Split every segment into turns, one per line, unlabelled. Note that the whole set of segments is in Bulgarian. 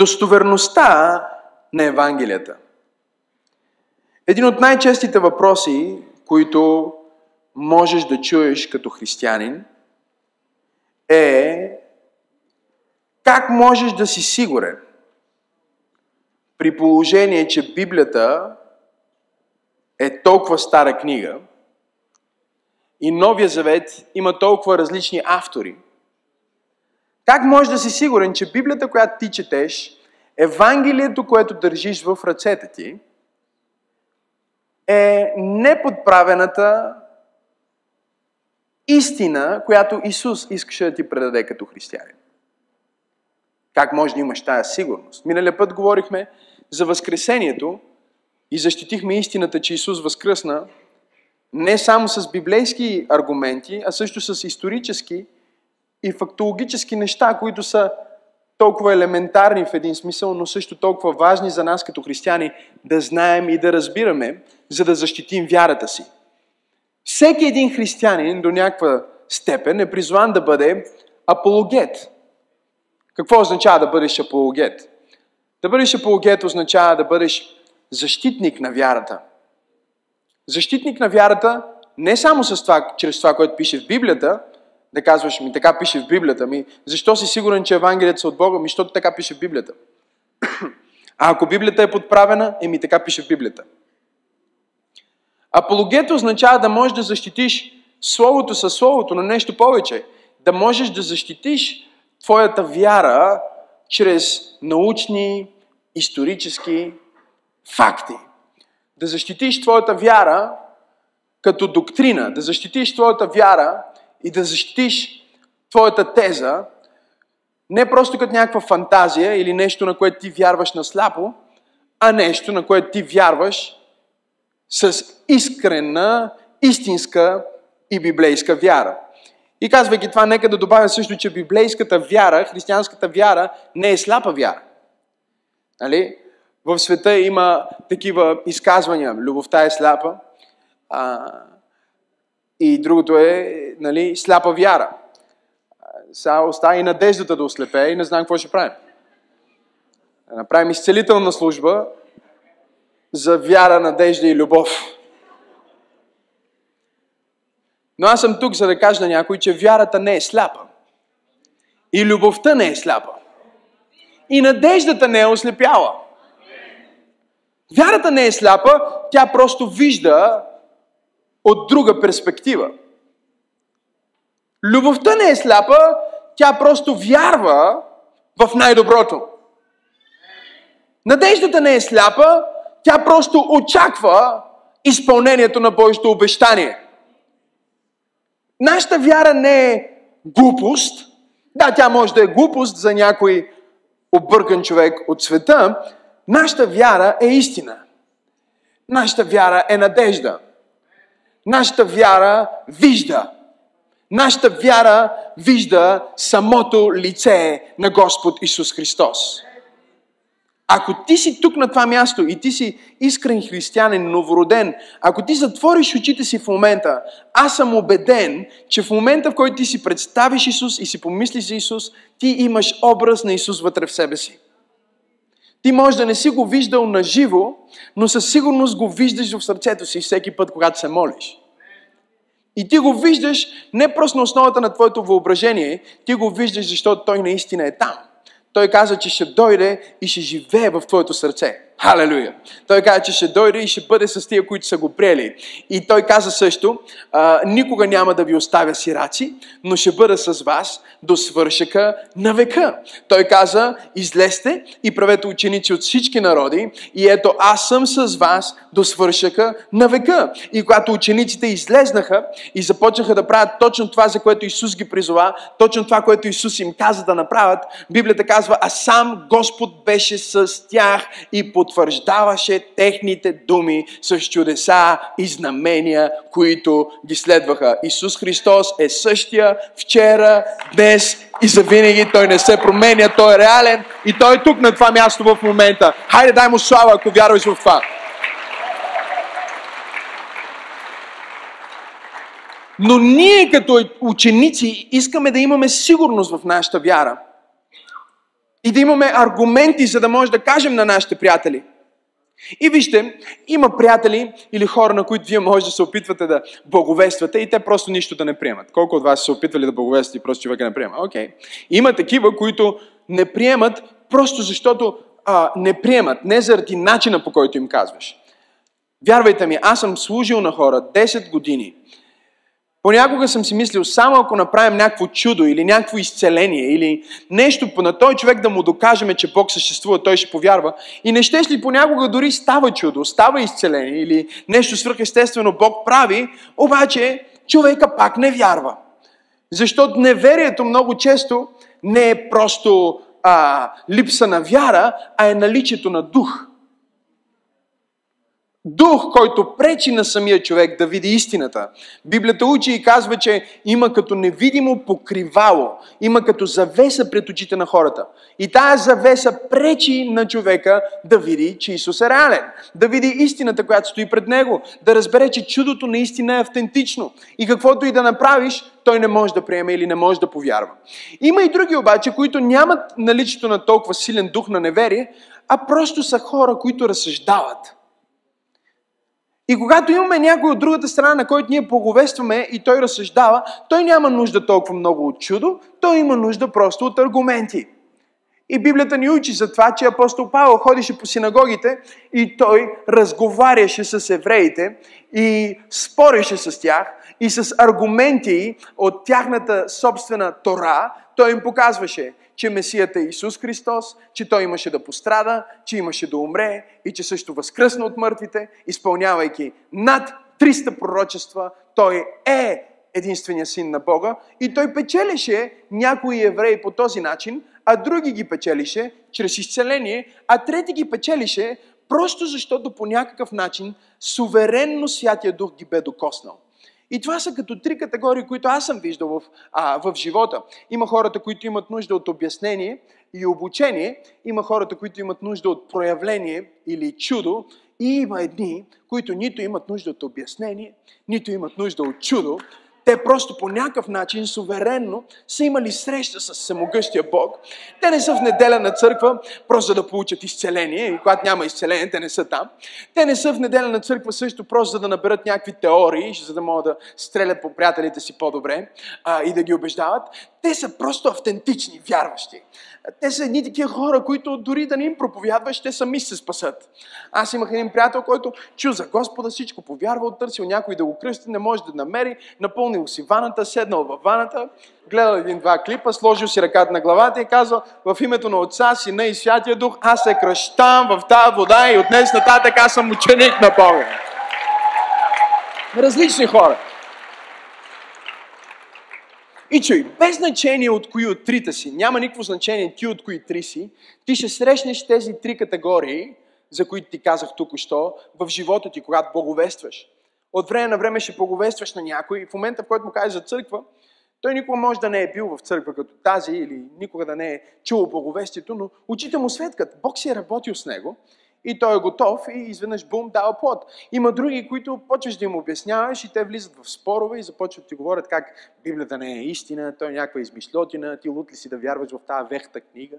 достоверността на Евангелията. Един от най-честите въпроси, които можеш да чуеш като християнин, е как можеш да си сигурен при положение, че Библията е толкова стара книга и Новия Завет има толкова различни автори, как можеш да си сигурен, че Библията, която ти четеш, Евангелието, което държиш в ръцете ти, е неподправената истина, която Исус искаше да ти предаде като християнин. Как може да имаш тая сигурност? Миналия път говорихме за Възкресението и защитихме истината, че Исус възкръсна не само с библейски аргументи, а също с исторически и фактологически неща, които са толкова елементарни в един смисъл, но също толкова важни за нас като християни да знаем и да разбираме, за да защитим вярата си. Всеки един християнин до някаква степен е призван да бъде апологет. Какво означава да бъдеш апологет? Да бъдеш апологет означава да бъдеш защитник на вярата. Защитник на вярата не само с това, чрез това, което пише в Библията, да казваш ми, така пише в Библията ми, защо си сигурен, че Евангелието са от Бога? Ми, защото така пише в Библията. А ако Библията е подправена, еми така пише в Библията. Апологет означава да можеш да защитиш Словото със Словото, но нещо повече. Да можеш да защитиш твоята вяра чрез научни, исторически факти. Да защитиш твоята вяра като доктрина, да защитиш твоята вяра и да защитиш твоята теза, не просто като някаква фантазия или нещо, на което ти вярваш насляпо, а нещо, на което ти вярваш с искрена, истинска и библейска вяра. И казвайки това, нека да добавя също, че библейската вяра, християнската вяра не е сляпа вяра. Нали? В света има такива изказвания. Любовта е сляпа. А, и другото е нали, сляпа вяра. Сега остава и надеждата да ослепее и не знам какво ще правим. Да направим изцелителна служба за вяра, надежда и любов. Но аз съм тук, за да кажа на някой, че вярата не е сляпа. И любовта не е сляпа. И надеждата не е ослепяла. Вярата не е сляпа, тя просто вижда от друга перспектива. Любовта не е сляпа, тя просто вярва в най-доброто. Надеждата не е сляпа, тя просто очаква изпълнението на Божието обещание. Нашата вяра не е глупост. Да, тя може да е глупост за някой объркан човек от света. Нашата вяра е истина. Нашата вяра е надежда. Нашата вяра вижда. Нашата вяра вижда самото лице на Господ Исус Христос. Ако ти си тук на това място и ти си искрен християнин, новороден, ако ти затвориш очите си в момента, аз съм убеден, че в момента, в който ти си представиш Исус и си помислиш за Исус, ти имаш образ на Исус вътре в себе си. Ти може да не си го виждал на живо, но със сигурност го виждаш в сърцето си всеки път, когато се молиш. И ти го виждаш не просто на основата на твоето въображение, ти го виждаш, защото той наистина е там. Той каза, че ще дойде и ще живее в твоето сърце. Халелуя! Той каза, че ще дойде и ще бъде с тия, които са го приели. И той каза също, никога няма да ви оставя сираци, но ще бъда с вас до свършъка на века. Той каза, излезте и правете ученици от всички народи и ето аз съм с вас до свършъка на века. И когато учениците излезнаха и започнаха да правят точно това, за което Исус ги призова, точно това, което Исус им каза да направят, Библията казва, а сам Господ беше с тях и потвърждаваше техните думи с чудеса и знамения, които ги следваха. Исус Христос е същия вчера, днес и за винаги. Той не се променя, той е реален и той е тук на това място в момента. Хайде дай му слава, ако вярваш в това. Но ние като ученици искаме да имаме сигурност в нашата вяра. И да имаме аргументи, за да може да кажем на нашите приятели. И вижте, има приятели или хора, на които вие може да се опитвате да благовествате и те просто нищо да не приемат. Колко от вас са опитвали да благовествате и просто човека не приема? Окей. Okay. Има такива, които не приемат просто защото а, не приемат, не заради начина по който им казваш. Вярвайте ми, аз съм служил на хора 10 години. Понякога съм си мислил, само ако направим някакво чудо или някакво изцеление или нещо на той човек да му докажем, че Бог съществува, той ще повярва. И не щеш ли понякога дори става чудо, става изцеление или нещо свръхестествено Бог прави, обаче човека пак не вярва. Защото неверието много често не е просто а, липса на вяра, а е наличието на дух. Дух, който пречи на самия човек да види истината. Библията учи и казва, че има като невидимо покривало, има като завеса пред очите на хората. И тая завеса пречи на човека да види, че Исус е реален, да види истината, която стои пред него, да разбере, че чудото наистина е автентично. И каквото и да направиш, той не може да приеме или не може да повярва. Има и други обаче, които нямат наличието на толкова силен дух на неверие, а просто са хора, които разсъждават – и когато имаме някой от другата страна, на който ние поговестваме и той разсъждава, той няма нужда толкова много от чудо, той има нужда просто от аргументи. И Библията ни учи за това, че апостол Павел ходише по синагогите и той разговаряше с евреите и спореше с тях и с аргументи от тяхната собствена Тора, той им показваше, че Месията е Исус Христос, че Той имаше да пострада, че имаше да умре и че също възкръсна от мъртвите, изпълнявайки над 300 пророчества, Той е единствения син на Бога и Той печелеше някои евреи по този начин, а други ги печелише чрез изцеление, а трети ги печелише просто защото по някакъв начин суверенно Святия Дух ги бе докоснал. И това са като три категории, които аз съм виждал в, а, в живота. Има хората, които имат нужда от обяснение и обучение, има хората, които имат нужда от проявление или чудо, и има едни, които нито имат нужда от обяснение, нито имат нужда от чудо, те просто по някакъв начин, суверенно, са имали среща с самогъщия Бог. Те не са в неделя на църква, просто за да получат изцеление. И когато няма изцеление, те не са там. Те не са в неделя на църква също просто за да наберат някакви теории, за да могат да стрелят по приятелите си по-добре а, и да ги убеждават. Те са просто автентични, вярващи. Те са едни такива хора, които дори да не им проповядваш, те сами се спасат. Аз имах един приятел, който чу за Господа всичко, повярвал, търсил някой да го кръсти, не може да намери, напълнил си ваната, седнал във ваната, гледал един-два клипа, сложил си ръката на главата и казал, в името на Отца, Сина и Святия Дух, аз се кръщам в тази вода и от днес нататък аз съм ученик на Бога. Различни хора. И чуй, без значение от кои от трите си, няма никакво значение ти от кои три си, ти ще срещнеш тези три категории, за които ти казах тук-що, в живота ти, когато боговестваш. От време на време ще боговестваш на някой и в момента, в който му кажеш за църква, той никога може да не е бил в църква като тази или никога да не е чул боговестието, но очите му светкат. Бог си е работил с него и той е готов и изведнъж бум, дава плод. Има други, които почваш да им обясняваш и те влизат в спорове и започват да ти говорят как Библията не е истина, той е някаква измишлетина, ти лут ли си да вярваш в тази вехта книга.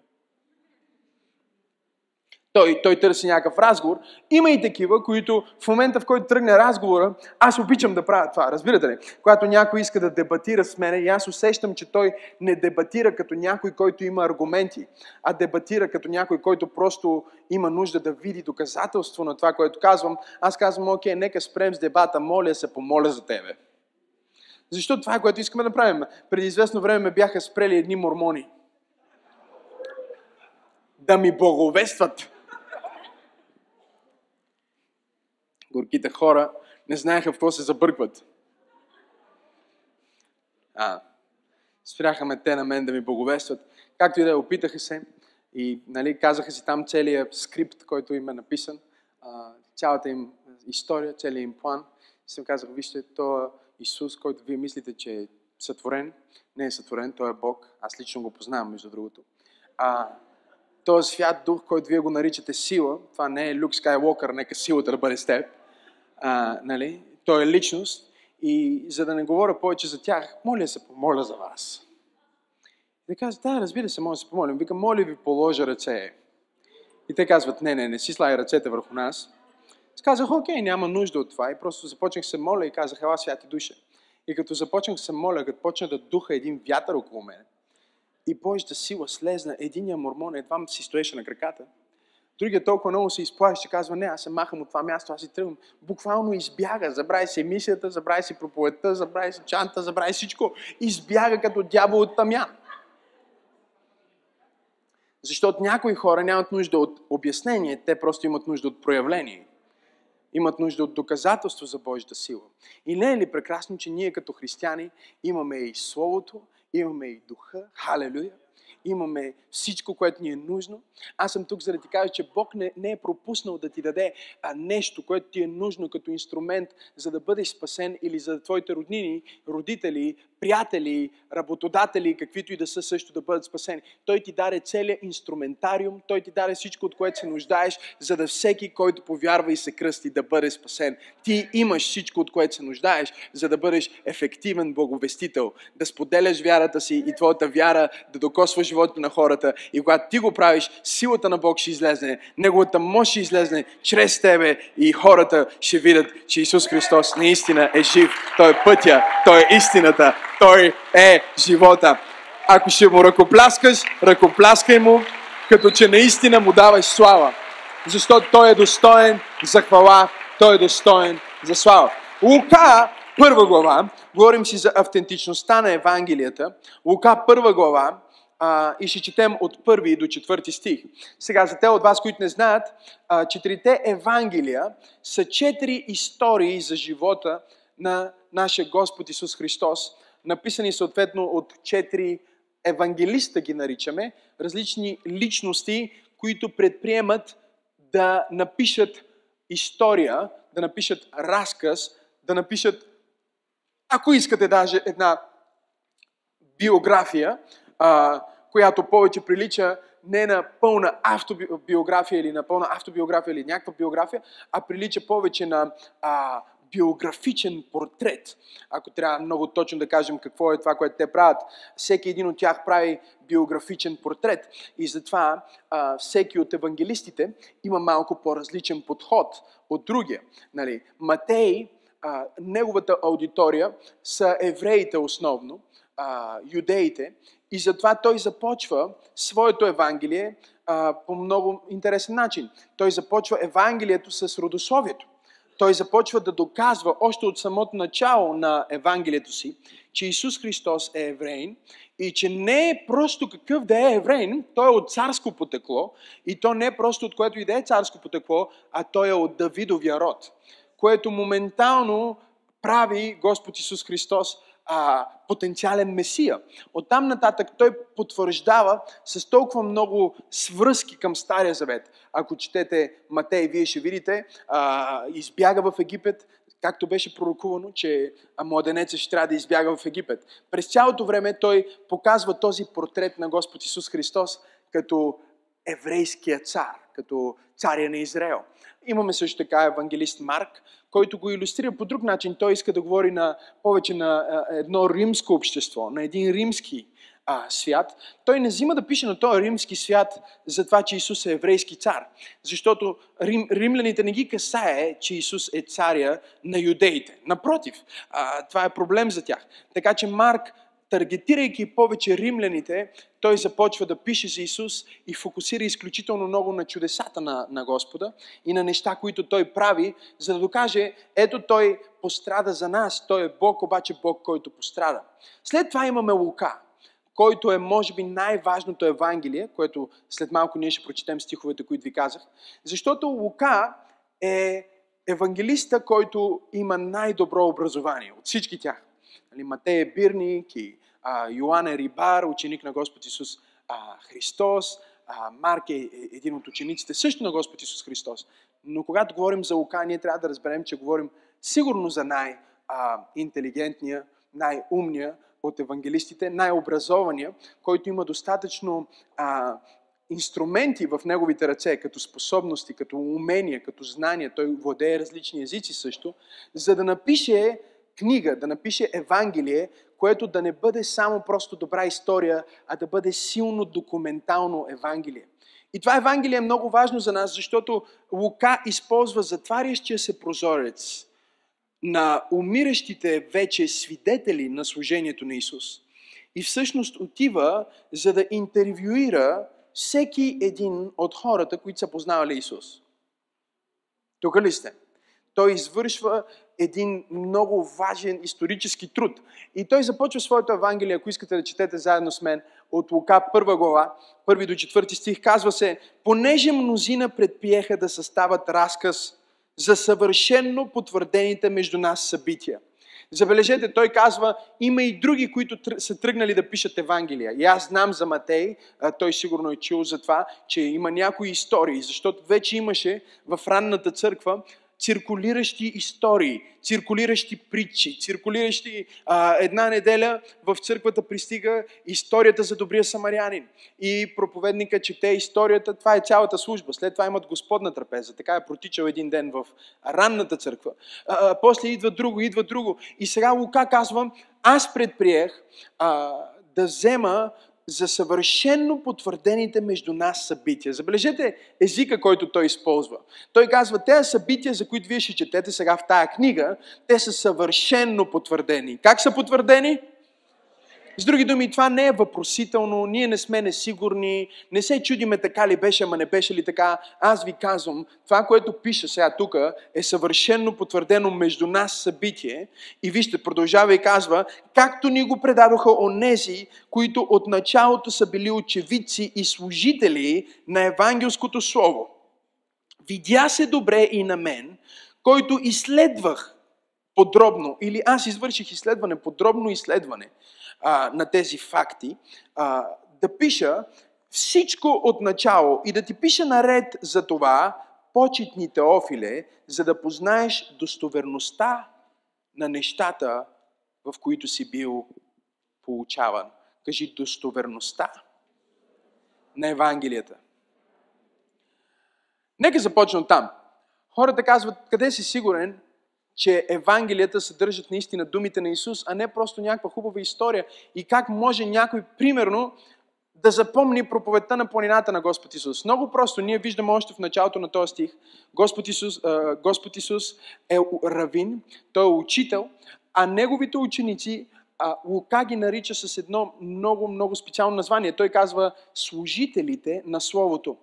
Той, той търси някакъв разговор. Има и такива, които в момента, в който тръгне разговора, аз обичам да правя това. Разбирате ли? Когато някой иска да дебатира с мене и аз усещам, че той не дебатира като някой, който има аргументи, а дебатира като някой, който просто има нужда да види доказателство на това, което казвам, аз казвам, окей, нека спрем с дебата, моля се, помоля за тебе. Защото това е което искаме да правим. Преди известно време ме бяха спрели едни мормони. Да ми боговестват. Горките хора не знаеха в какво се забъркват. А, спряха ме те на мен да ми боговестват. Както и да е, опитаха се и нали, казаха си там целият скрипт, който им е написан, а, цялата им история, целият им план. И съм казах, вижте, то Исус, който вие мислите, че е сътворен, не е сътворен, той е Бог. Аз лично го познавам, между другото. А, този свят дух, който вие го наричате сила, това не е Люк Скайуокър, нека силата да бъде с теб а, нали, той е личност и за да не говоря повече за тях, моля се помоля за вас. И казват, да, разбира се, може да се помолим. Викам, моля ви, положа ръце. И те казват, не, не, не си слагай ръцете върху нас. Аз казах, окей, няма нужда от това. И просто започнах се моля и казах, ела святи душа. И като започнах се моля, като почна да духа един вятър около мен, и Божията сила слезна, единия мормон едва си стоеше на краката. Другия толкова много се изплаши, че казва, не, аз се махам от това място, аз си тръгвам. Буквално избяга, забрави си емисията, забрави си проповедта, забрави си чанта, забрави всичко. Избяга като дявол от тамян. Защото някои хора нямат нужда от обяснение, те просто имат нужда от проявление. Имат нужда от доказателство за Божията сила. И не е ли прекрасно, че ние като християни имаме и Словото, имаме и Духа, халелуя, имаме всичко, което ни е нужно. Аз съм тук за да ти кажа, че Бог не, не е пропуснал да ти даде а, нещо, което ти е нужно като инструмент, за да бъдеш спасен или за твоите роднини, родители, приятели, работодатели, каквито и да са също да бъдат спасени. Той ти даде целият инструментариум, той ти даде всичко, от което се нуждаеш, за да всеки, който повярва и се кръсти, да бъде спасен. Ти имаш всичко, от което се нуждаеш, за да бъдеш ефективен благовестител, да споделяш вярата си и твоята вяра да докосва живота на хората. И когато ти го правиш, силата на Бог ще излезне, Неговата мощ ще излезне чрез тебе и хората ще видят, че Исус Христос наистина е жив. Той е пътя, Той е истината, той е живота. Ако ще му ръкопляскаш, ръкопляскай му, като че наистина му даваш слава. Защото той е достоен за хвала, той е достоен за слава. Лука, първа глава, говорим си за автентичността на Евангелията. Лука, първа глава, а, и ще четем от първи до четвърти стих. Сега, за те от вас, които не знаят, а, четирите Евангелия са четири истории за живота на нашия Господ Исус Христос написани съответно от четири евангелиста ги наричаме, различни личности, които предприемат да напишат история, да напишат разказ, да напишат, ако искате даже една биография, а, която повече прилича не на пълна автобиография или на пълна автобиография или някаква биография, а прилича повече на а, биографичен портрет. Ако трябва много точно да кажем какво е това, което те правят, всеки един от тях прави биографичен портрет. И затова а, всеки от евангелистите има малко по-различен подход от другия. Нали? Матей, а, неговата аудитория са евреите основно, а, юдеите, и затова той започва своето Евангелие а, по много интересен начин. Той започва Евангелието с родословието той започва да доказва още от самото начало на Евангелието си, че Исус Христос е евреин и че не е просто какъв да е евреин, той е от царско потекло и то не е просто от което и да е царско потекло, а той е от Давидовия род, което моментално прави Господ Исус Христос а, потенциален месия. Оттам нататък той потвърждава с толкова много свръзки към Стария Завет. Ако четете Матей, вие ще видите, а, избяга в Египет, както беше пророкувано, че младенецът ще трябва да избяга в Египет. През цялото време той показва този портрет на Господ Исус Христос като еврейския цар, като царя на Израел. Имаме също така евангелист Марк, който го иллюстрира по друг начин. Той иска да говори на, повече на едно римско общество, на един римски а, свят. Той не взима да пише на този римски свят за това, че Исус е еврейски цар. Защото рим, римляните не ги касае, че Исус е царя на юдеите. Напротив, а, това е проблем за тях. Така че Марк таргетирайки повече римляните, той започва да пише за Исус и фокусира изключително много на чудесата на, на Господа и на неща, които той прави, за да докаже, ето той пострада за нас, той е Бог, обаче Бог, който пострада. След това имаме Лука, който е, може би, най-важното Евангелие, което след малко ние ще прочетем стиховете, които ви казах, защото Лука е евангелиста, който има най-добро образование от всички тях. Нали, Матей е бирник и а, Йоан е рибар, ученик на Господ Исус а, Христос, а, Марк е, е един от учениците също на Господ Исус Христос. Но когато говорим за Лука, ние трябва да разберем, че говорим сигурно за най-интелигентния, най-умния от евангелистите, най-образования, който има достатъчно а, инструменти в неговите ръце, като способности, като умения, като знания, той владее различни езици също, за да напише книга, да напише Евангелие, което да не бъде само просто добра история, а да бъде силно документално Евангелие. И това Евангелие е много важно за нас, защото Лука използва затварящия се прозорец на умиращите вече свидетели на служението на Исус. И всъщност отива, за да интервюира всеки един от хората, които са познавали Исус. Тук ли сте? Той извършва един много важен исторически труд. И той започва своето Евангелие, ако искате да четете заедно с мен, от Лука, първа глава, първи до четвърти стих, казва се, понеже мнозина предприеха да състават разказ за съвършенно потвърдените между нас събития. Забележете, той казва, има и други, които са тръгнали да пишат Евангелия. И аз знам за Матей, той сигурно е чул за това, че има някои истории, защото вече имаше в ранната църква циркулиращи истории, циркулиращи притчи, циркулиращи а, една неделя в църквата пристига историята за добрия самарянин. И проповедника чете историята, това е цялата служба. След това имат Господна трапеза. Така е протичал един ден в ранната църква. А, после идва друго, идва друго. И сега Лука казвам, аз предприех а, да взема за съвършенно потвърдените между нас събития. Забележете езика, който той използва. Той казва, тези събития, за които вие ще четете сега в тая книга, те са съвършенно потвърдени. Как са потвърдени? С други думи, това не е въпросително, ние не сме несигурни, не се чудиме така ли беше, ама не беше ли така. Аз ви казвам, това, което пиша сега тук, е съвършенно потвърдено между нас събитие. И вижте, продължава и казва, както ни го предадоха онези, които от началото са били очевидци и служители на евангелското слово. Видя се добре и на мен, който изследвах подробно, или аз извърших изследване, подробно изследване – а, на тези факти, а, да пиша всичко от начало и да ти пиша наред за това, почетни Теофиле, за да познаеш достоверността на нещата, в които си бил получаван. Кажи достоверността на Евангелията. Нека започнем там. Хората казват, къде си сигурен, че Евангелията съдържат наистина думите на Исус, а не просто някаква хубава история. И как може някой, примерно, да запомни проповедта на планината на Господ Исус. Много просто. Ние виждаме още в началото на този стих. Господ Исус, Господ Исус е равин, той е учител, а неговите ученици Лука ги нарича с едно много, много специално название. Той казва служителите на Словото.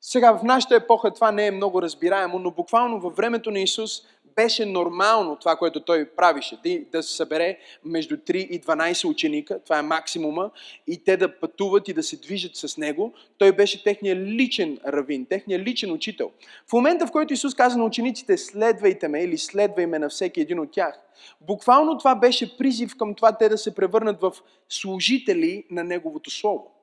Сега в нашата епоха това не е много разбираемо, но буквално във времето на Исус беше нормално това, което той правише, да, се събере между 3 и 12 ученика, това е максимума, и те да пътуват и да се движат с него. Той беше техният личен равин, техният личен учител. В момента, в който Исус каза на учениците, следвайте ме или следвай ме на всеки един от тях, буквално това беше призив към това те да се превърнат в служители на Неговото Слово.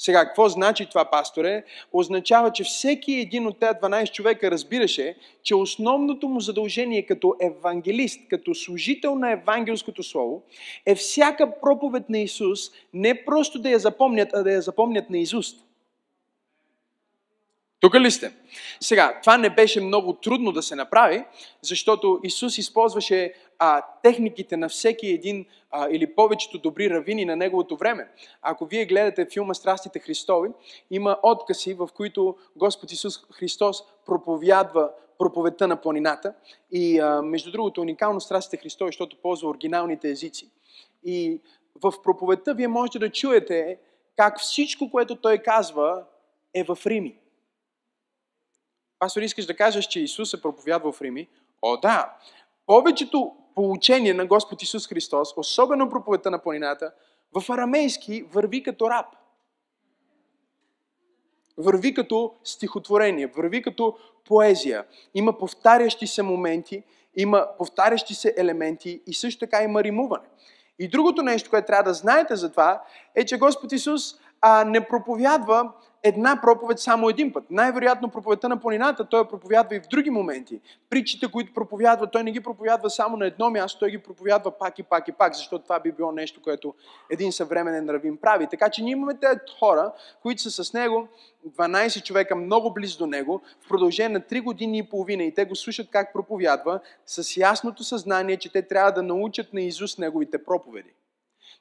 Сега, какво значи това, пасторе? Означава, че всеки един от тези 12 човека разбираше, че основното му задължение като евангелист, като служител на евангелското слово, е всяка проповед на Исус не просто да я запомнят, а да я запомнят на Изуст. Тук ли сте? Сега, това не беше много трудно да се направи, защото Исус използваше а, техниките на всеки един а, или повечето добри равини на неговото време. Ако вие гледате филма Страстите Христови, има откази, в които Господ Исус Христос проповядва проповедта на планината. И а, между другото, уникално Страстите Христови, защото ползва оригиналните езици. И в проповедта вие можете да чуете как всичко, което той казва, е в Рими. Пастор, искаш да кажеш, че Исус е проповядвал в Рими? О, да. Повечето получение на Господ Исус Христос, особено проповедта на планината, в арамейски върви като раб. Върви като стихотворение, върви като поезия. Има повтарящи се моменти, има повтарящи се елементи и също така има римуване. И другото нещо, което трябва да знаете за това, е, че Господ Исус а, не проповядва една проповед само един път. Най-вероятно проповедта на планината той проповядва и в други моменти. Притчите, които проповядва, той не ги проповядва само на едно място, той ги проповядва пак и пак и пак, защото това би било нещо, което един съвременен равин прави. Така че ние имаме тези хора, които са с него, 12 човека много близо до него, в продължение на 3 години и половина и те го слушат как проповядва, с ясното съзнание, че те трябва да научат на Изус неговите проповеди.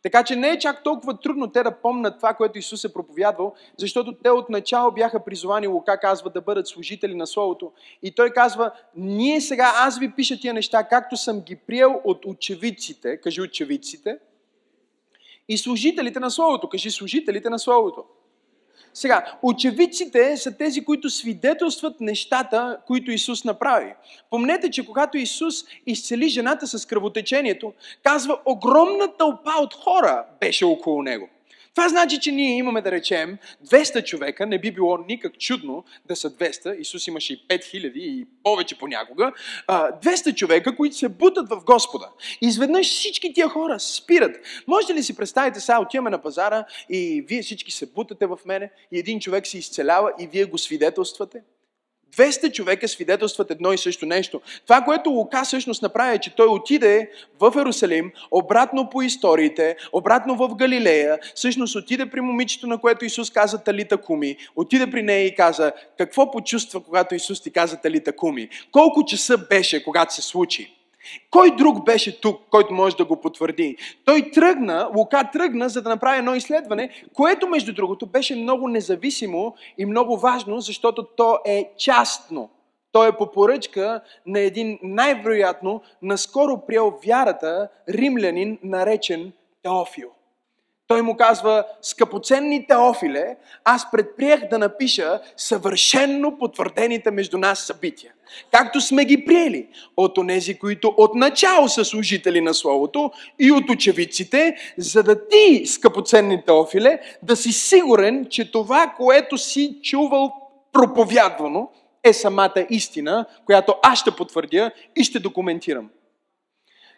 Така че не е чак толкова трудно те да помнат това, което Исус е проповядвал, защото те отначало бяха призовани, Лука казва, да бъдат служители на Словото. И той казва, ние сега, аз ви пиша тия неща, както съм ги приел от очевидците, кажи очевидците, и служителите на Словото, кажи служителите на Словото. Сега, очевидците са тези, които свидетелстват нещата, които Исус направи. Помнете, че когато Исус изцели жената с кръвотечението, казва, огромна тълпа от хора беше около него. Това значи, че ние имаме да речем 200 човека, не би било никак чудно да са 200, Исус имаше и 5000 и повече понякога, 200 човека, които се бутат в Господа. Изведнъж всички тия хора спират. Можете ли си представите, сега отиваме на пазара и вие всички се бутате в мене и един човек се изцелява и вие го свидетелствате? 200 човека свидетелстват едно и също нещо. Това, което Лука всъщност направи, е, че той отиде в Иерусалим, обратно по историите, обратно в Галилея, всъщност отиде при момичето, на което Исус каза Талита Куми, отиде при нея и каза, какво почувства, когато Исус ти каза Талита Куми? Колко часа беше, когато се случи? Кой друг беше тук, който може да го потвърди? Той тръгна, Лука тръгна, за да направи едно изследване, което, между другото, беше много независимо и много важно, защото то е частно. То е по поръчка на един най-вероятно наскоро приел вярата римлянин, наречен Теофил. Той му казва, скъпоценни Теофиле, аз предприех да напиша съвършенно потвърдените между нас събития. Както сме ги приели от онези, които отначало са служители на Словото и от очевидците, за да ти, скъпоценни Теофиле, да си сигурен, че това, което си чувал проповядвано, е самата истина, която аз ще потвърдя и ще документирам.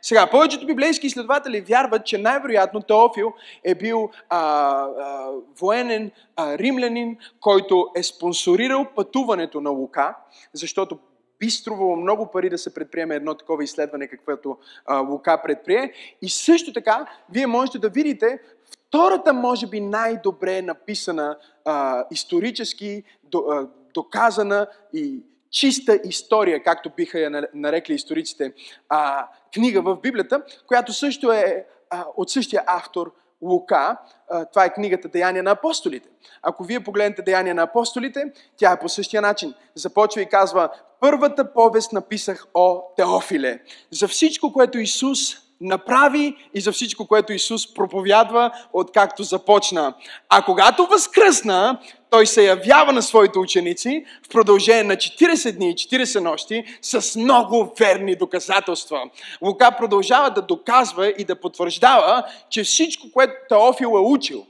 Сега, повечето библейски изследователи вярват, че най-вероятно Теофил е бил а, а, военен а, римлянин, който е спонсорирал пътуването на Лука, защото би струвало много пари да се предприеме едно такова изследване, каквото а, Лука предприе. И също така, вие можете да видите втората, може би, най-добре написана а, исторически, до, а, доказана и чиста история, както биха я нарекли историците, а, книга в Библията, която също е а, от същия автор Лука. А, това е книгата Деяния на апостолите. Ако вие погледнете Деяния на апостолите, тя е по същия начин. Започва и казва, първата повест написах о Теофиле. За всичко, което Исус направи и за всичко, което Исус проповядва, откакто започна. А когато възкръсна, той се явява на своите ученици в продължение на 40 дни и 40 нощи с много верни доказателства. Лука продължава да доказва и да потвърждава, че всичко, което Теофил е учил,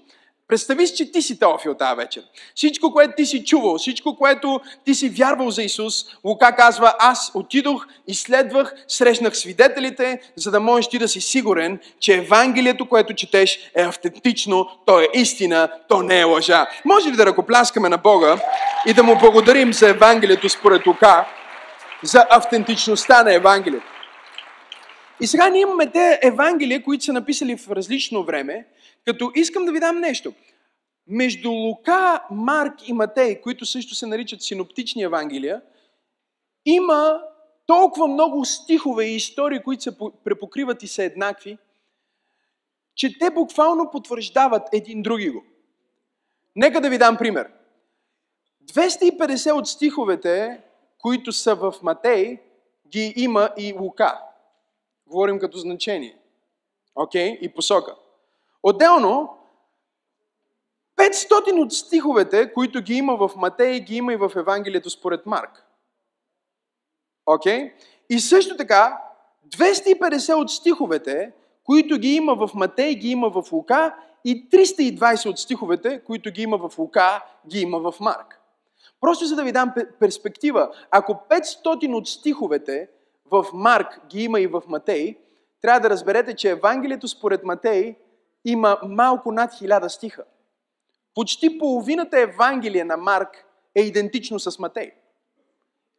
Представи си, че ти си Теофил тази вечер. Всичко, което ти си чувал, всичко, което ти си вярвал за Исус, Лука казва, аз отидох, изследвах, срещнах свидетелите, за да можеш ти да си сигурен, че Евангелието, което четеш, е автентично, то е истина, то не е лъжа. Може ли да ръкопляскаме на Бога и да му благодарим за Евангелието според Лука, за автентичността на Евангелието? И сега ние имаме те Евангелия, които са написали в различно време, като искам да ви дам нещо. Между Лука, Марк и Матей, които също се наричат синоптични Евангелия, има толкова много стихове и истории, които се препокриват и са еднакви, че те буквално потвърждават един други го. Нека да ви дам пример. 250 от стиховете, които са в Матей, ги има и Лука. Говорим като значение. Окей? Okay? И посока. Отделно, 500 от стиховете, които ги има в Матей, ги има и в Евангелието според Марк. Окей? Okay? И също така, 250 от стиховете, които ги има в Матей, ги има в Лука и 320 от стиховете, които ги има в Лука, ги има в Марк. Просто за да ви дам перспектива, ако 500 от стиховете в Марк ги има и в Матей, трябва да разберете, че Евангелието според Матей има малко над хиляда стиха. Почти половината Евангелие на Марк е идентично с Матей.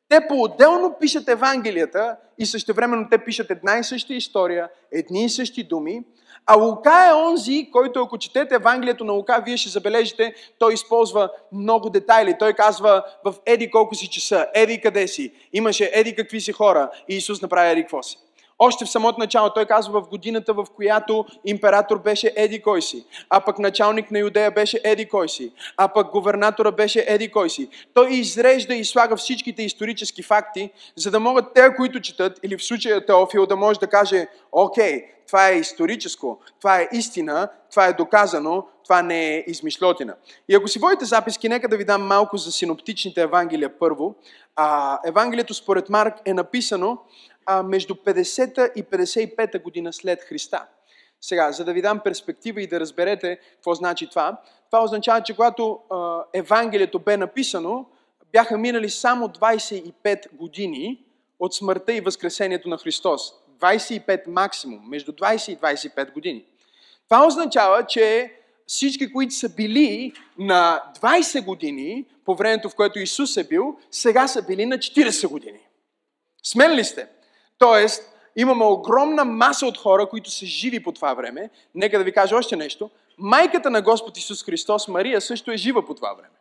Те по-отделно пишат Евангелията и същевременно те пишат една и съща история, едни и същи думи, а Лука е онзи, който ако четете Евангелието на Лука, вие ще забележите, той използва много детайли. Той казва в еди колко си часа, еди къде си, имаше еди какви си хора и Исус направи еди какво си. Още в самото начало той казва в годината, в която император беше Еди кой си, а пък началник на Юдея беше Еди кой си, а пък губернатора беше Еди кой си. Той изрежда и слага всичките исторически факти, за да могат те, които четат, или в случая Теофил, да може да каже, окей, това е историческо, това е истина, това е доказано, това не е измишлотина. И ако си водите записки, нека да ви дам малко за синоптичните Евангелия първо. А, Евангелието според Марк е написано а, между 50-та и 55-та година след Христа. Сега, за да ви дам перспектива и да разберете какво значи това, това означава, че когато а, Евангелието бе написано, бяха минали само 25 години от смъртта и възкресението на Христос. 25 максимум, между 20 и 25 години. Това означава, че всички, които са били на 20 години, по времето в което Исус е бил, сега са били на 40 години. Смен ли сте? Тоест, имаме огромна маса от хора, които са живи по това време. Нека да ви кажа още нещо. Майката на Господ Исус Христос, Мария, също е жива по това време.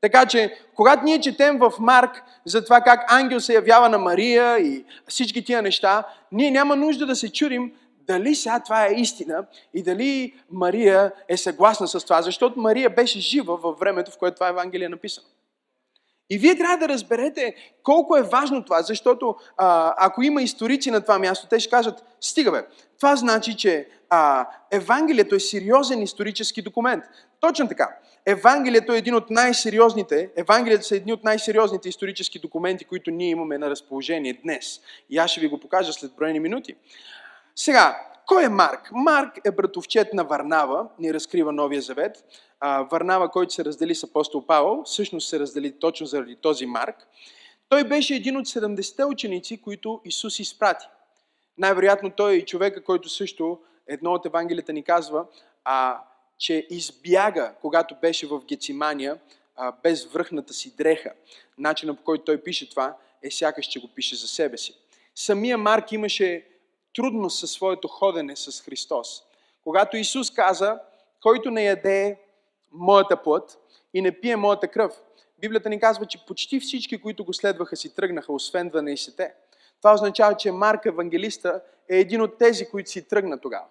Така че, когато ние четем в Марк за това как ангел се явява на Мария и всички тия неща, ние няма нужда да се чудим дали сега това е истина и дали Мария е съгласна с това, защото Мария беше жива във времето, в което това Евангелие е написано. И вие трябва да разберете колко е важно това, защото а, ако има историци на това място, те ще кажат, стига бе, това значи, че а, Евангелието е сериозен исторически документ. Точно така. Евангелието е един от най-сериозните, Евангелието са едни от най-сериозните исторически документи, които ние имаме на разположение днес. И аз ще ви го покажа след броени минути. Сега, кой е Марк? Марк е братовчет на Варнава, ни разкрива Новия Завет. А, Варнава, който се раздели с апостол Павел, всъщност се раздели точно заради този Марк. Той беше един от 70-те ученици, които Исус изпрати. Най-вероятно той е и човека, който също едно от Евангелията ни казва, а, че избяга, когато беше в Гецимания, а, без връхната си дреха. Начинът по който той пише това е сякаш, че го пише за себе си. Самия Марк имаше трудност със своето ходене с Христос. Когато Исус каза, който не яде моята плът и не пие моята кръв, Библията ни казва, че почти всички, които го следваха, си тръгнаха, освен 12-те. Това означава, че Марк Евангелиста е един от тези, които си тръгна тогава.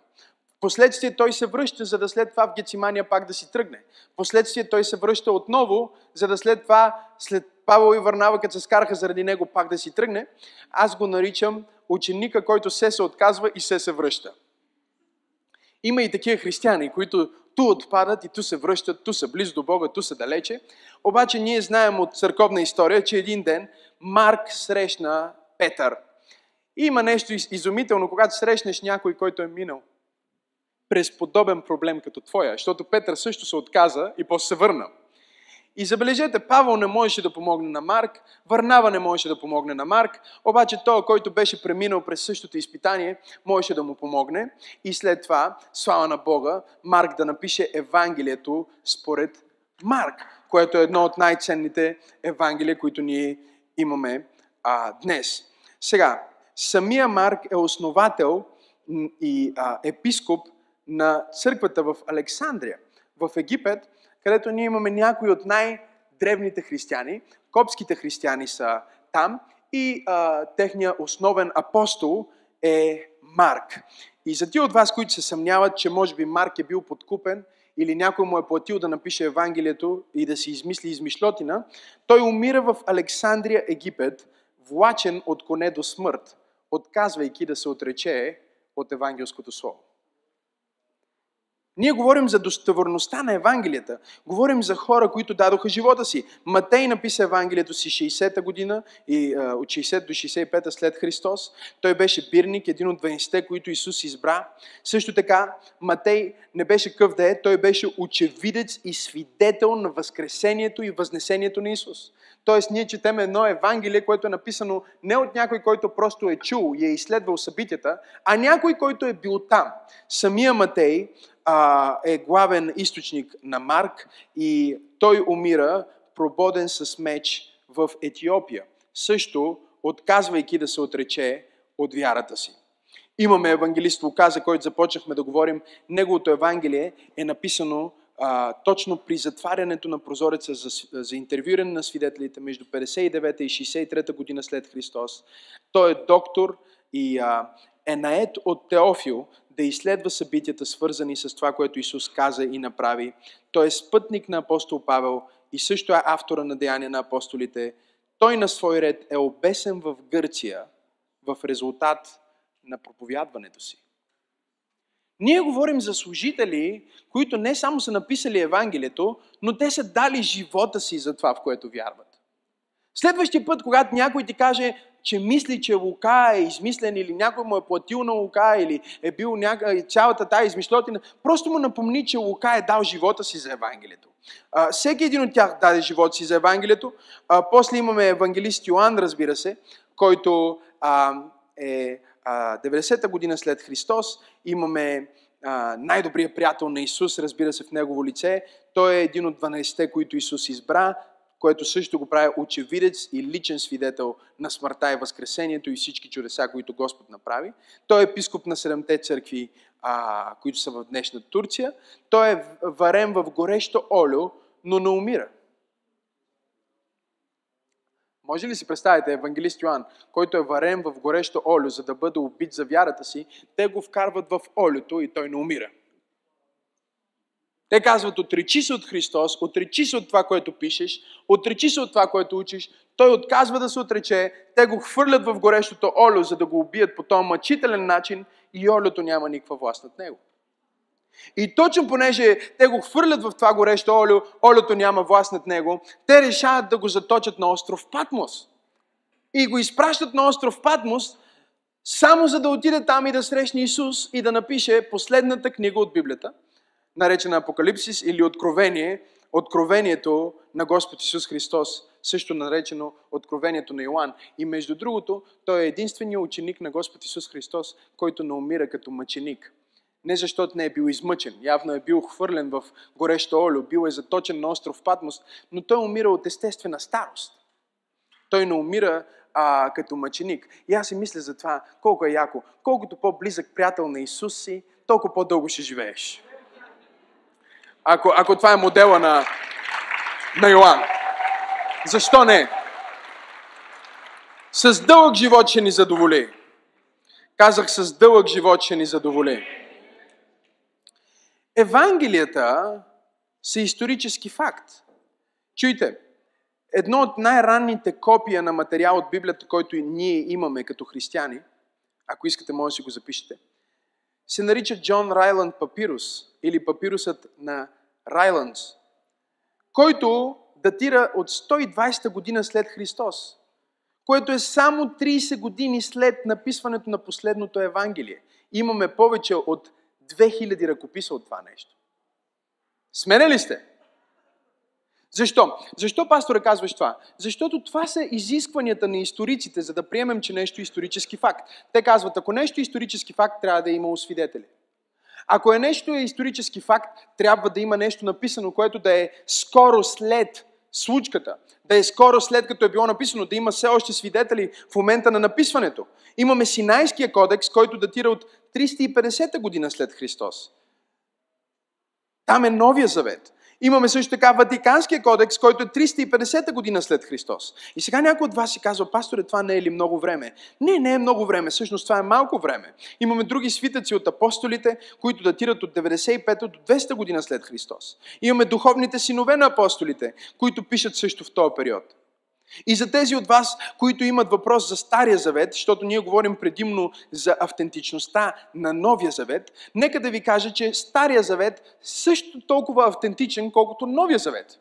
Последствие той се връща, за да след това в Гецимания пак да си тръгне. Последствие той се връща отново, за да след това, след Павел и Върнава, като се скараха заради него, пак да си тръгне. Аз го наричам ученика, който се се отказва и се се връща. Има и такива християни, които ту отпадат и ту се връщат, ту са близо до Бога, ту са далече. Обаче ние знаем от църковна история, че един ден Марк срещна Петър. И има нещо изумително, когато срещнеш някой, който е минал през подобен проблем като твоя, защото Петър също се отказа и после се върна. И забележете, Павел не можеше да помогне на Марк, Върнава не можеше да помогне на Марк, обаче той, който беше преминал през същото изпитание, можеше да му помогне. И след това, слава на Бога, Марк да напише Евангелието според Марк, което е едно от най-ценните Евангелия, които ние имаме а, днес. Сега, самия Марк е основател и а, епископ на църквата в Александрия. В Египет където ние имаме някои от най-древните християни. Копските християни са там и а, техния основен апостол е Марк. И за тия от вас, които се съмняват, че може би Марк е бил подкупен или някой му е платил да напише Евангелието и да си измисли измишлотина, той умира в Александрия, Египет, влачен от коне до смърт, отказвайки да се отрече от евангелското слово. Ние говорим за достоверността на Евангелията. Говорим за хора, които дадоха живота си. Матей написа Евангелието си 60-та година и а, от 60 до 65-та след Христос. Той беше бирник, един от 20-те, които Исус избра. Също така, Матей не беше къв да е, той беше очевидец и свидетел на възкресението и възнесението на Исус. Тоест, ние четем едно Евангелие, което е написано не от някой, който просто е чул и е изследвал събитията, а някой, който е бил там. Самия Матей а, е главен източник на Марк и той умира прободен с меч в Етиопия. Също отказвайки да се отрече от вярата си. Имаме евангелист Лука, за който започнахме да говорим. Неговото Евангелие е написано а, точно при затварянето на прозореца за, за интервюиране на свидетелите между 59 и 63 година след Христос. Той е доктор и а, е наед от Теофил да изследва събитията, свързани с това, което Исус каза и направи. Той е спътник на апостол Павел и също е автора на Деяния на апостолите. Той на свой ред е обесен в Гърция в резултат на проповядването си. Ние говорим за служители, които не само са написали Евангелието, но те са дали живота си за това, в което вярват. Следващия път, когато някой ти каже, че мисли, че Лука е измислен или някой му е платил на Лука или е бил няка... цялата тая измишлотина, просто му напомни, че Лука е дал живота си за Евангелието. А, всеки един от тях даде живота си за Евангелието. А, после имаме евангелист Йоанн, разбира се, който а, е 90-та година след Христос. Имаме най-добрият приятел на Исус, разбира се, в Негово лице. Той е един от 12-те, които Исус избра, което също го прави очевидец и личен свидетел на смъртта и възкресението и всички чудеса, които Господ направи. Той е епископ на седемте църкви, които са в днешна Турция. Той е варен в горещо олио, но не умира. Може ли си представите евангелист Йоан, който е варен в горещо олио, за да бъде убит за вярата си, те го вкарват в олиото и той не умира. Те казват, отречи се от Христос, отречи се от това, което пишеш, отречи се от това, което учиш. Той отказва да се отрече, те го хвърлят в горещото олио, за да го убият по този мъчителен начин и олиото няма никаква власт над него. И точно понеже те го хвърлят в това горещо олио, олиото няма власт над него, те решават да го заточат на остров Патмос. И го изпращат на остров Патмос, само за да отиде там и да срещне Исус и да напише последната книга от Библията, наречена Апокалипсис или Откровение, Откровението на Господ Исус Христос, също наречено Откровението на Йоанн. И между другото, той е единственият ученик на Господ Исус Христос, който не умира като мъченик. Не защото не е бил измъчен, явно е бил хвърлен в горещо олио, бил е заточен на остров Патмос, но той умира от естествена старост. Той не умира а, като мъченик. И аз си мисля за това, колко е яко. Колкото по-близък приятел на Исус си, толкова по-дълго ще живееш. Ако, ако това е модела на, на Йоан. Защо не? С дълъг живот ще ни задоволи. Казах, с дълъг живот ще ни задоволи. Евангелията са исторически факт. Чуйте, едно от най-ранните копия на материал от Библията, който и ние имаме като християни, ако искате, може да си го запишете, се нарича Джон Райланд Папирус или папирусът на Райландс, който датира от 120 година след Христос, което е само 30 години след написването на последното Евангелие. Имаме повече от 2000 ръкописа от това нещо. Смене ли сте? Защо? Защо, пасторе, казваш това? Защото това са изискванията на историците, за да приемем, че нещо е исторически факт. Те казват, ако нещо е исторически факт, трябва да е имало свидетели. Ако е нещо е исторически факт, трябва да има нещо написано, което да е скоро след случката. Да е скоро след като е било написано, да има все още свидетели в момента на написването. Имаме Синайския кодекс, който датира от 350 година след Христос. Там е Новия завет. Имаме също така Ватиканския кодекс, който е 350 година след Христос. И сега някой от вас си казва, пасторе, това не е ли много време? Не, не е много време, всъщност това е малко време. Имаме други свитъци от апостолите, които датират от 95 до 200 година след Христос. Имаме духовните синове на апостолите, които пишат също в този период. И за тези от вас, които имат въпрос за Стария завет, защото ние говорим предимно за автентичността на Новия завет, нека да ви кажа, че Стария завет също толкова автентичен, колкото Новия завет.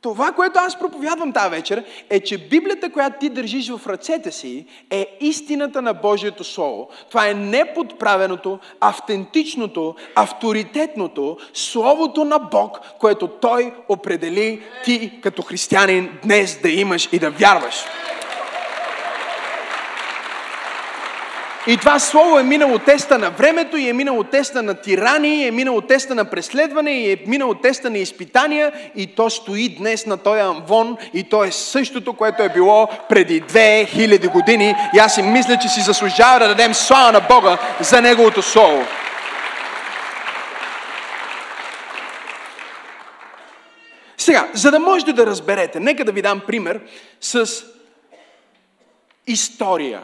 Това, което аз проповядвам тази вечер, е, че Библията, която ти държиш в ръцете си, е истината на Божието Слово. Това е неподправеното, автентичното, авторитетното Словото на Бог, което Той определи ти като християнин днес да имаш и да вярваш. И това слово е минало теста на времето, и е минало теста на тирани, и е минало теста на преследване, и е минало теста на изпитания, и то стои днес на този амвон, и то е същото, което е било преди 2000 години. И аз си мисля, че си заслужава да дадем слава на Бога за Неговото Слово. Сега, за да можете да разберете, нека да ви дам пример с история.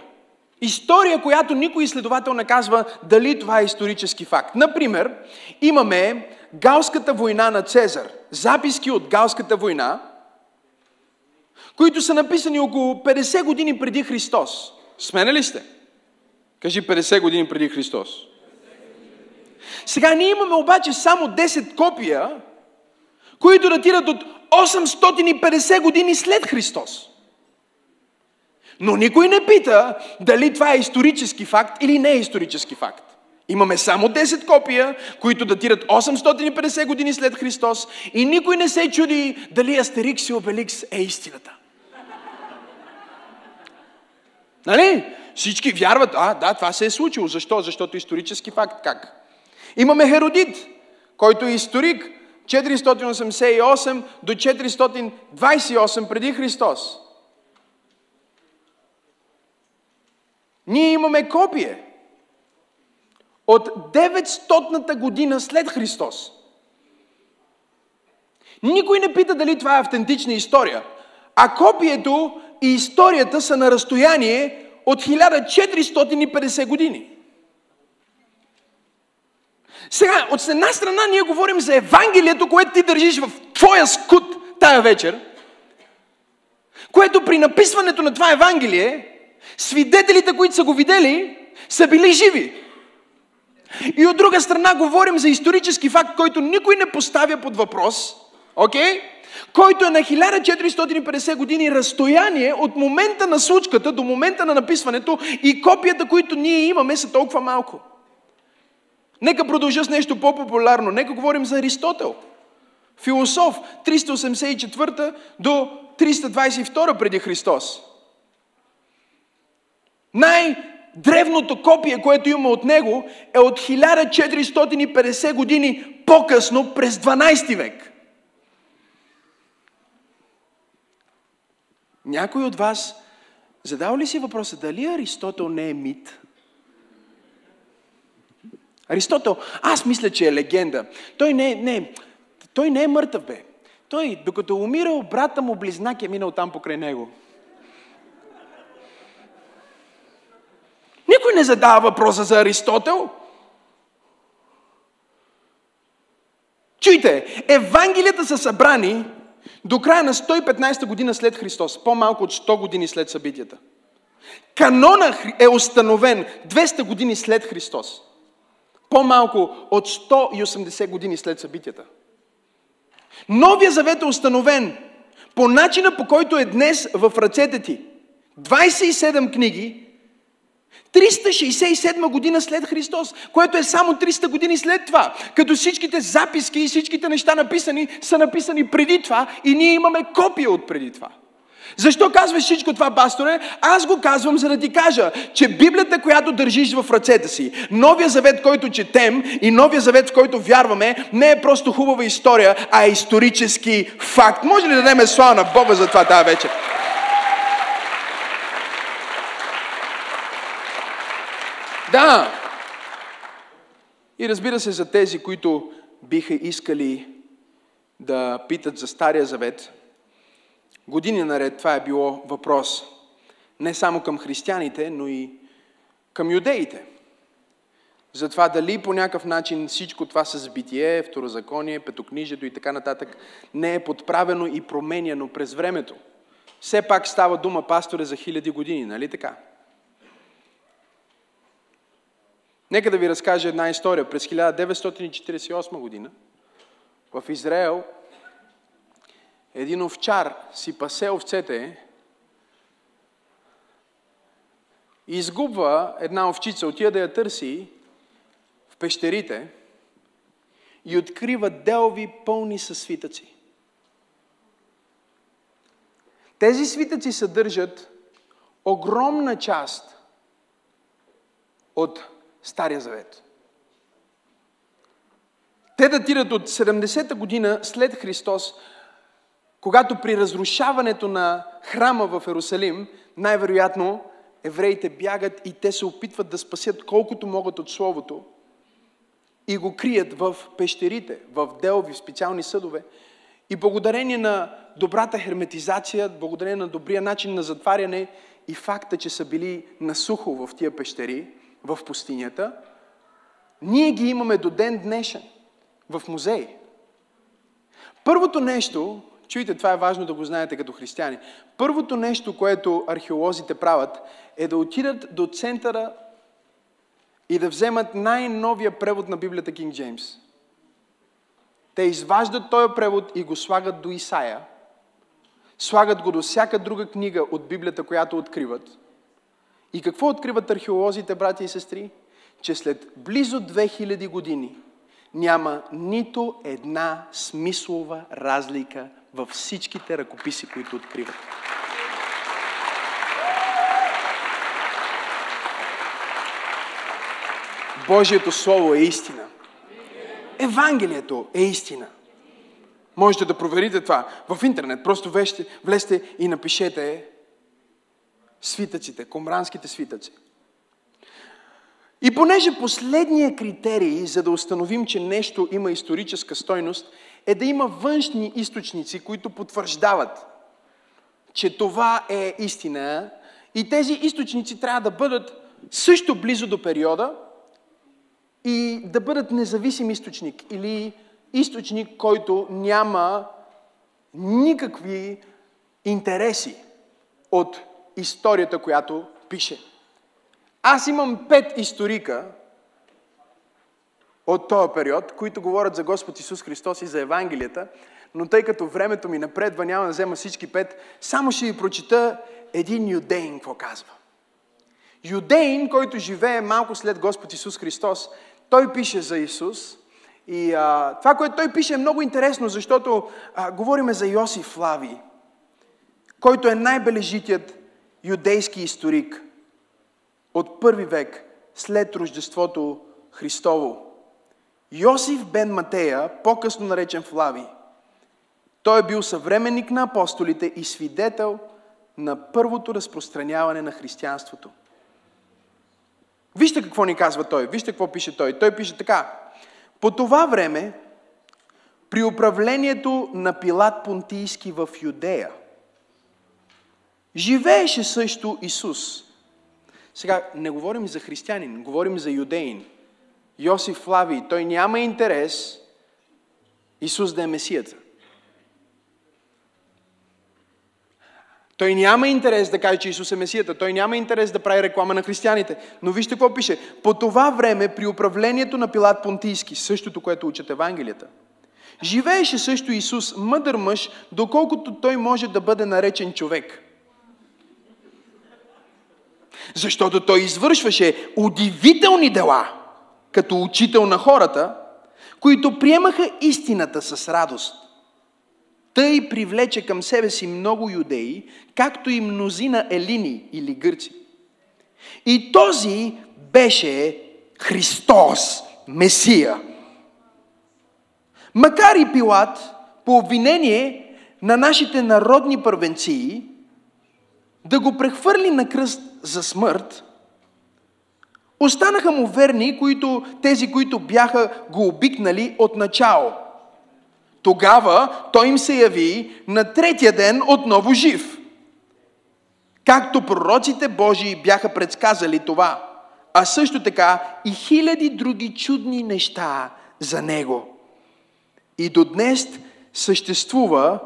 История, която никой изследовател не казва дали това е исторически факт. Например, имаме Галската война на Цезар. Записки от Галската война, които са написани около 50 години преди Христос. Смене ли сте? Кажи 50 години преди Христос. Сега ние имаме обаче само 10 копия, които датират от 850 години след Христос. Но никой не пита дали това е исторически факт или не е исторически факт. Имаме само 10 копия, които датират 850 години след Христос и никой не се чуди дали Астерикс и Обеликс е истината. Нали? Всички вярват, а, да, това се е случило. Защо? Защото исторически факт. Как? Имаме Херодит, който е историк 488 до 428 преди Христос. Ние имаме копие от 900-та година след Христос. Никой не пита дали това е автентична история. А копието и историята са на разстояние от 1450 години. Сега, от една страна ние говорим за Евангелието, което ти държиш в твоя скут тая вечер, което при написването на това Евангелие Свидетелите, които са го видели, са били живи. И от друга страна говорим за исторически факт, който никой не поставя под въпрос, окей? Okay? който е на 1450 години разстояние от момента на случката до момента на написването и копията, които ние имаме, са толкова малко. Нека продължа с нещо по-популярно. Нека говорим за Аристотел. Философ 384 до 322 преди Христос. Най-древното копие, което има от него, е от 1450 години по-късно, през 12 век. Някой от вас задава ли си въпроса дали Аристотел не е мит? Аристотел, аз мисля, че е легенда. Той не, не, той не е мъртъв, бе. Той, докато е умирал, брата му близнак е минал там покрай него. Никой не задава въпроса за Аристотел. Чуйте, Евангелията са събрани до края на 115 година след Христос, по-малко от 100 години след събитията. Канона е установен 200 години след Христос, по-малко от 180 години след събитията. Новия завет е установен по начина по който е днес в ръцете ти. 27 книги, 367 година след Христос, което е само 300 години след това. Като всичките записки и всичките неща написани са написани преди това и ние имаме копия от преди това. Защо казваш всичко това, пасторе? Аз го казвам, за да ти кажа, че Библията, която държиш в ръцете си, Новия завет, който четем и Новия завет, в който вярваме, не е просто хубава история, а е исторически факт. Може ли да дадем слава на Бога за това тази вечер? Да! И разбира се, за тези, които биха искали да питат за Стария Завет, години наред това е било въпрос не само към християните, но и към юдеите. За това дали по някакъв начин всичко това с битие, второзаконие, петокнижието и така нататък не е подправено и променяно през времето. Все пак става дума, пасторе, за хиляди години, нали така? Нека да ви разкажа една история. През 1948 година в Израел един овчар си пасе овцете и изгубва една овчица, отива да я търси в пещерите и открива делви пълни със свитъци. Тези свитъци съдържат огромна част от Стария Завет. Те датират от 70-та година след Христос, когато при разрушаването на храма в Ерусалим, най-вероятно евреите бягат и те се опитват да спасят колкото могат от Словото и го крият в пещерите, в делови, в специални съдове. И благодарение на добрата херметизация, благодарение на добрия начин на затваряне и факта, че са били насухо в тия пещери, в пустинята, ние ги имаме до ден днешен в музеи. Първото нещо, чуйте, това е важно да го знаете като християни, първото нещо, което археолозите правят, е да отидат до центъра и да вземат най-новия превод на Библията Кинг Джеймс. Те изваждат този превод и го слагат до Исаия. Слагат го до всяка друга книга от Библията, която откриват. И какво откриват археолозите, брати и сестри? Че след близо 2000 години няма нито една смислова разлика във всичките ръкописи, които откриват. Божието Слово е истина. Евангелието е истина. Можете да проверите това в интернет. Просто влезте и напишете свитъците, комранските свитъци. И понеже последният критерий, за да установим, че нещо има историческа стойност, е да има външни източници, които потвърждават, че това е истина. И тези източници трябва да бъдат също близо до периода и да бъдат независим източник или източник, който няма никакви интереси от историята, която пише. Аз имам пет историка от този период, които говорят за Господ Исус Христос и за Евангелията, но тъй като времето ми напредва, няма да взема всички пет, само ще ви прочита един юдейн, какво казва. Юдейн, който живее малко след Господ Исус Христос, той пише за Исус. И а, това, което той пише е много интересно, защото а, говориме за Йосиф Лави, който е най-бележитият юдейски историк от първи век след Рождеството Христово. Йосиф бен Матея, по-късно наречен Флави, той е бил съвременник на апостолите и свидетел на първото разпространяване на християнството. Вижте какво ни казва той, вижте какво пише той. Той пише така. По това време, при управлението на Пилат Понтийски в Юдея, живееше също Исус. Сега не говорим за християнин, говорим за юдеин. Йосиф Флавий, той няма интерес Исус да е Месията. Той няма интерес да каже, че Исус е Месията. Той няма интерес да прави реклама на християните. Но вижте какво пише. По това време, при управлението на Пилат Понтийски, същото, което учат Евангелията, живееше също Исус, мъдър мъж, доколкото той може да бъде наречен човек. Защото той извършваше удивителни дела, като учител на хората, които приемаха истината с радост. Тъй привлече към себе си много юдеи, както и мнозина елини или гърци. И този беше Христос, Месия. Макар и Пилат, по обвинение на нашите народни първенции, да го прехвърли на кръст за смърт, останаха му верни които, тези, които бяха го обикнали от начало. Тогава той им се яви на третия ден отново жив. Както пророците Божии бяха предсказали това, а също така и хиляди други чудни неща за него. И до днес съществува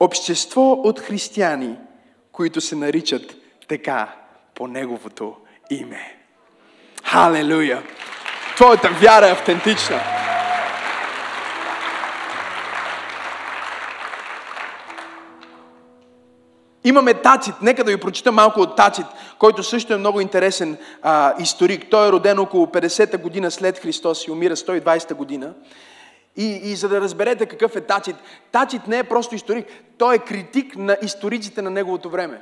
общество от християни, които се наричат така по Неговото име. Халелуя! Твоята вяра е автентична. Имаме Тацит. Нека да ви прочита малко от Тацит, който също е много интересен а, историк. Той е роден около 50-та година след Христос и умира 120-та година. И, и за да разберете какъв е Тацит, Тацит не е просто историк, той е критик на историците на неговото време.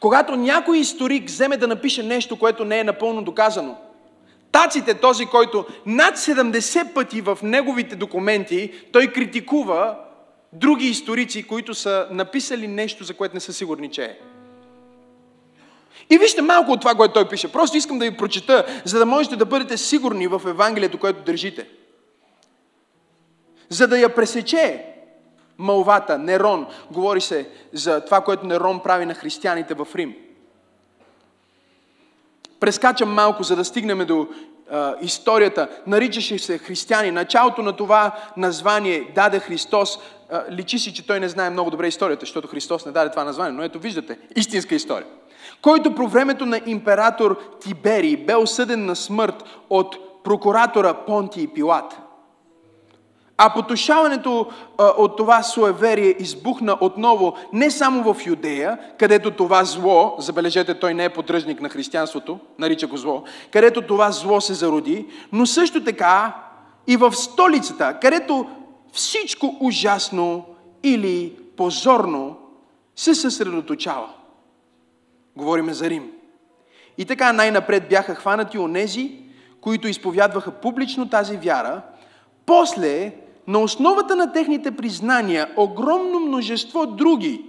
Когато някой историк вземе да напише нещо, което не е напълно доказано, Тацит е този, който над 70 пъти в неговите документи той критикува други историци, които са написали нещо, за което не са сигурни, че е. И вижте малко от това, което той пише. Просто искам да ви прочета, за да можете да бъдете сигурни в Евангелието, което държите. За да я пресече малвата, Нерон, говори се за това, което Нерон прави на християните в Рим. Прескачам малко, за да стигнем до а, историята. Наричаше се християни. Началото на това название даде Христос. А, личи си, че той не знае много добре историята, защото Христос не даде това название. Но ето виждате, истинска история. Който по времето на император Тиберий бе осъден на смърт от прокуратора Понтий Пилат – а потушаването а, от това суеверие избухна отново не само в Юдея, където това зло, забележете, той не е поддръжник на християнството, нарича го зло, където това зло се зароди, но също така и в столицата, където всичко ужасно или позорно се съсредоточава. Говориме за Рим. И така най-напред бяха хванати онези, които изповядваха публично тази вяра, после на основата на техните признания огромно множество други,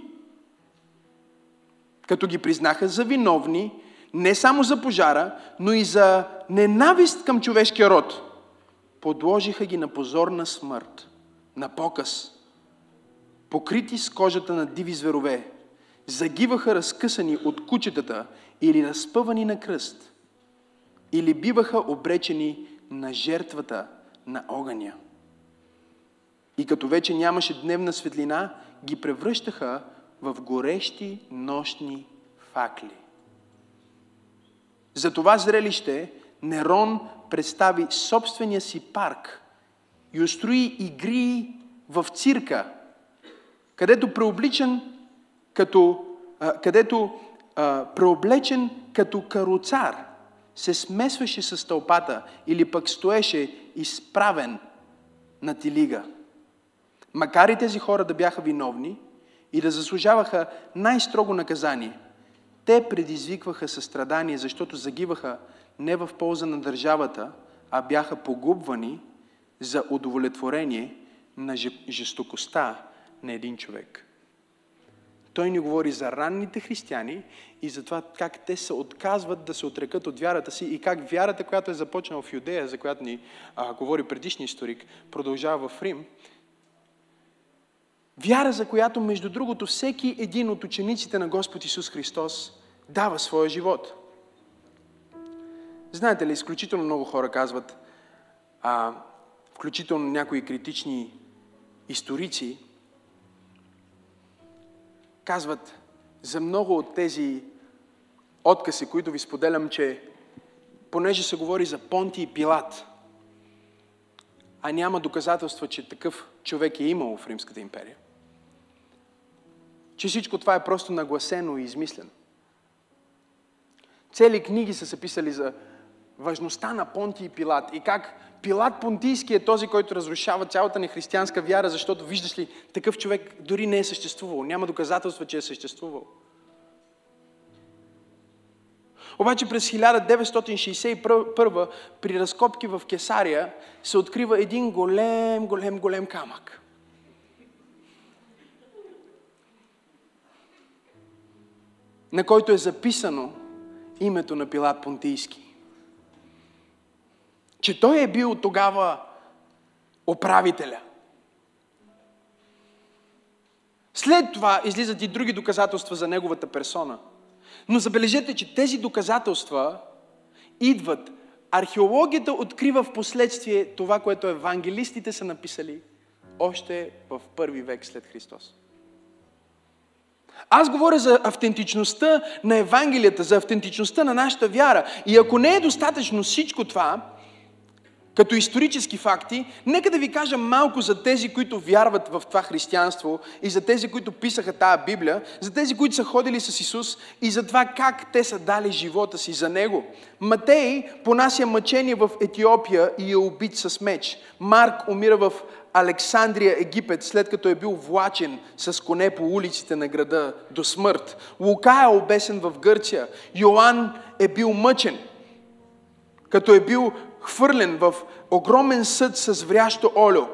като ги признаха за виновни, не само за пожара, но и за ненавист към човешкия род, подложиха ги на позорна смърт, на показ, покрити с кожата на диви зверове, загиваха разкъсани от кучетата или разпъвани на кръст, или биваха обречени на жертвата на огъня и като вече нямаше дневна светлина, ги превръщаха в горещи нощни факли. За това зрелище Нерон представи собствения си парк и устрои игри в цирка, където преобличен като, където преоблечен като каруцар се смесваше с тълпата или пък стоеше изправен на тилига. Макар и тези хора да бяха виновни и да заслужаваха най-строго наказание, те предизвикваха състрадание, защото загиваха не в полза на държавата, а бяха погубвани за удовлетворение на жестокостта на един човек. Той ни говори за ранните християни и за това как те се отказват да се отрекат от вярата си и как вярата, която е започнала в Юдея, за която ни а, говори предишния историк, продължава в Рим, Вяра, за която, между другото, всеки един от учениците на Господ Исус Христос дава своя живот. Знаете ли, изключително много хора казват, а, включително някои критични историци, казват за много от тези откази, които ви споделям, че понеже се говори за Понти и Пилат, а няма доказателства, че такъв човек е имал в Римската империя, че всичко това е просто нагласено и измислено. Цели книги са се писали за важността на Понти и Пилат и как Пилат Понтийски е този, който разрушава цялата ни християнска вяра, защото виждаш ли, такъв човек дори не е съществувал. Няма доказателства, че е съществувал. Обаче през 1961 при разкопки в Кесария се открива един голем, голем, голем камък. На който е записано името на Пилат Понтийски. Че той е бил тогава управителя. След това излизат и други доказателства за неговата персона. Но забележете, че тези доказателства идват. Археологията открива в последствие това, което евангелистите са написали още в първи век след Христос. Аз говоря за автентичността на Евангелията, за автентичността на нашата вяра. И ако не е достатъчно всичко това, като исторически факти, нека да ви кажа малко за тези, които вярват в това християнство и за тези, които писаха тая Библия, за тези, които са ходили с Исус и за това как те са дали живота си за Него. Матей понася мъчение в Етиопия и е убит с меч. Марк умира в Александрия, Египет, след като е бил влачен с коне по улиците на града до смърт. Лука е обесен в Гърция. Йоанн е бил мъчен, като е бил хвърлен в огромен съд с врящо олио.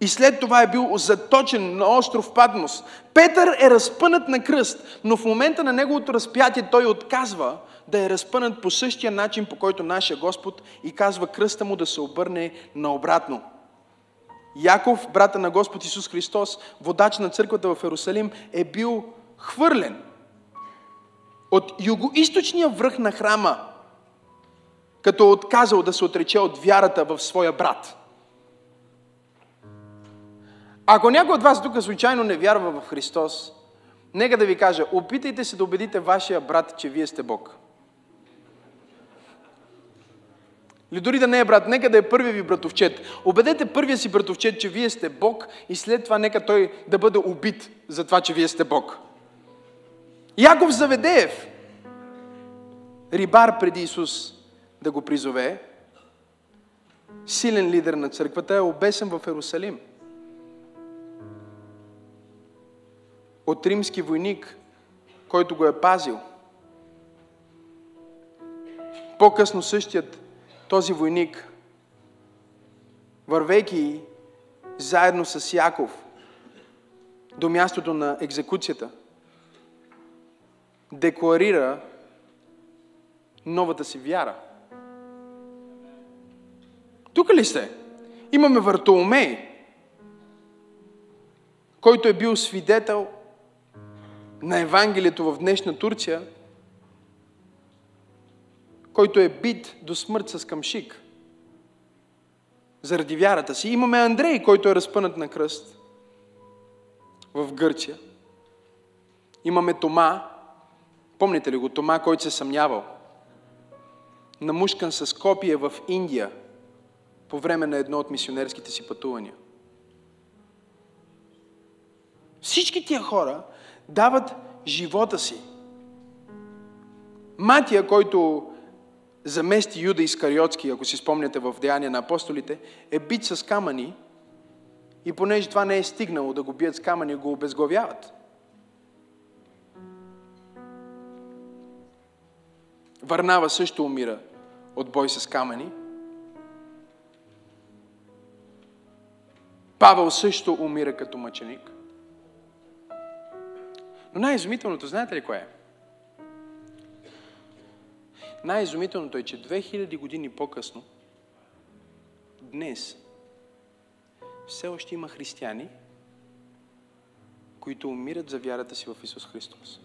И след това е бил заточен на остров Падмос. Петър е разпънат на кръст, но в момента на неговото разпятие той отказва да е разпънат по същия начин, по който нашия Господ и казва кръста му да се обърне наобратно. Яков, брата на Господ Исус Христос, водач на църквата в Иерусалим, е бил хвърлен от югоисточния връх на храма, като отказал да се отрече от вярата в своя брат. Ако някой от вас тук случайно не вярва в Христос, нека да ви кажа, опитайте се да убедите вашия брат, че вие сте Бог. Или дори да не е брат, нека да е първият ви братовчет. Обедете първия си братовчет, че вие сте Бог и след това нека той да бъде убит за това, че вие сте Бог. Яков Заведеев, рибар преди Исус да го призове, силен лидер на църквата, е обесен в Ерусалим. От римски войник, който го е пазил. По-късно същият този войник, вървейки заедно с Яков до мястото на екзекуцията, декларира новата си вяра. Тук ли сте? Имаме Вартоломей, който е бил свидетел на Евангелието в днешна Турция – който е бит до смърт с камшик заради вярата си. Имаме Андрей, който е разпънат на кръст в Гърция. Имаме Тома, помните ли го, Тома, който се съмнявал, намушкан с копия в Индия по време на едно от мисионерските си пътувания. Всички тия хора дават живота си. Матия, който замести Юда Искариотски, ако си спомняте в Деяния на апостолите, е бит с камъни и понеже това не е стигнало да го бият с камъни, го обезглавяват. Върнава също умира от бой с камъни. Павел също умира като мъченик. Но най-изумителното, знаете ли кое е? Най-изумителното е, че 2000 години по-късно, днес, все още има християни, които умират за вярата си в Исус Христос.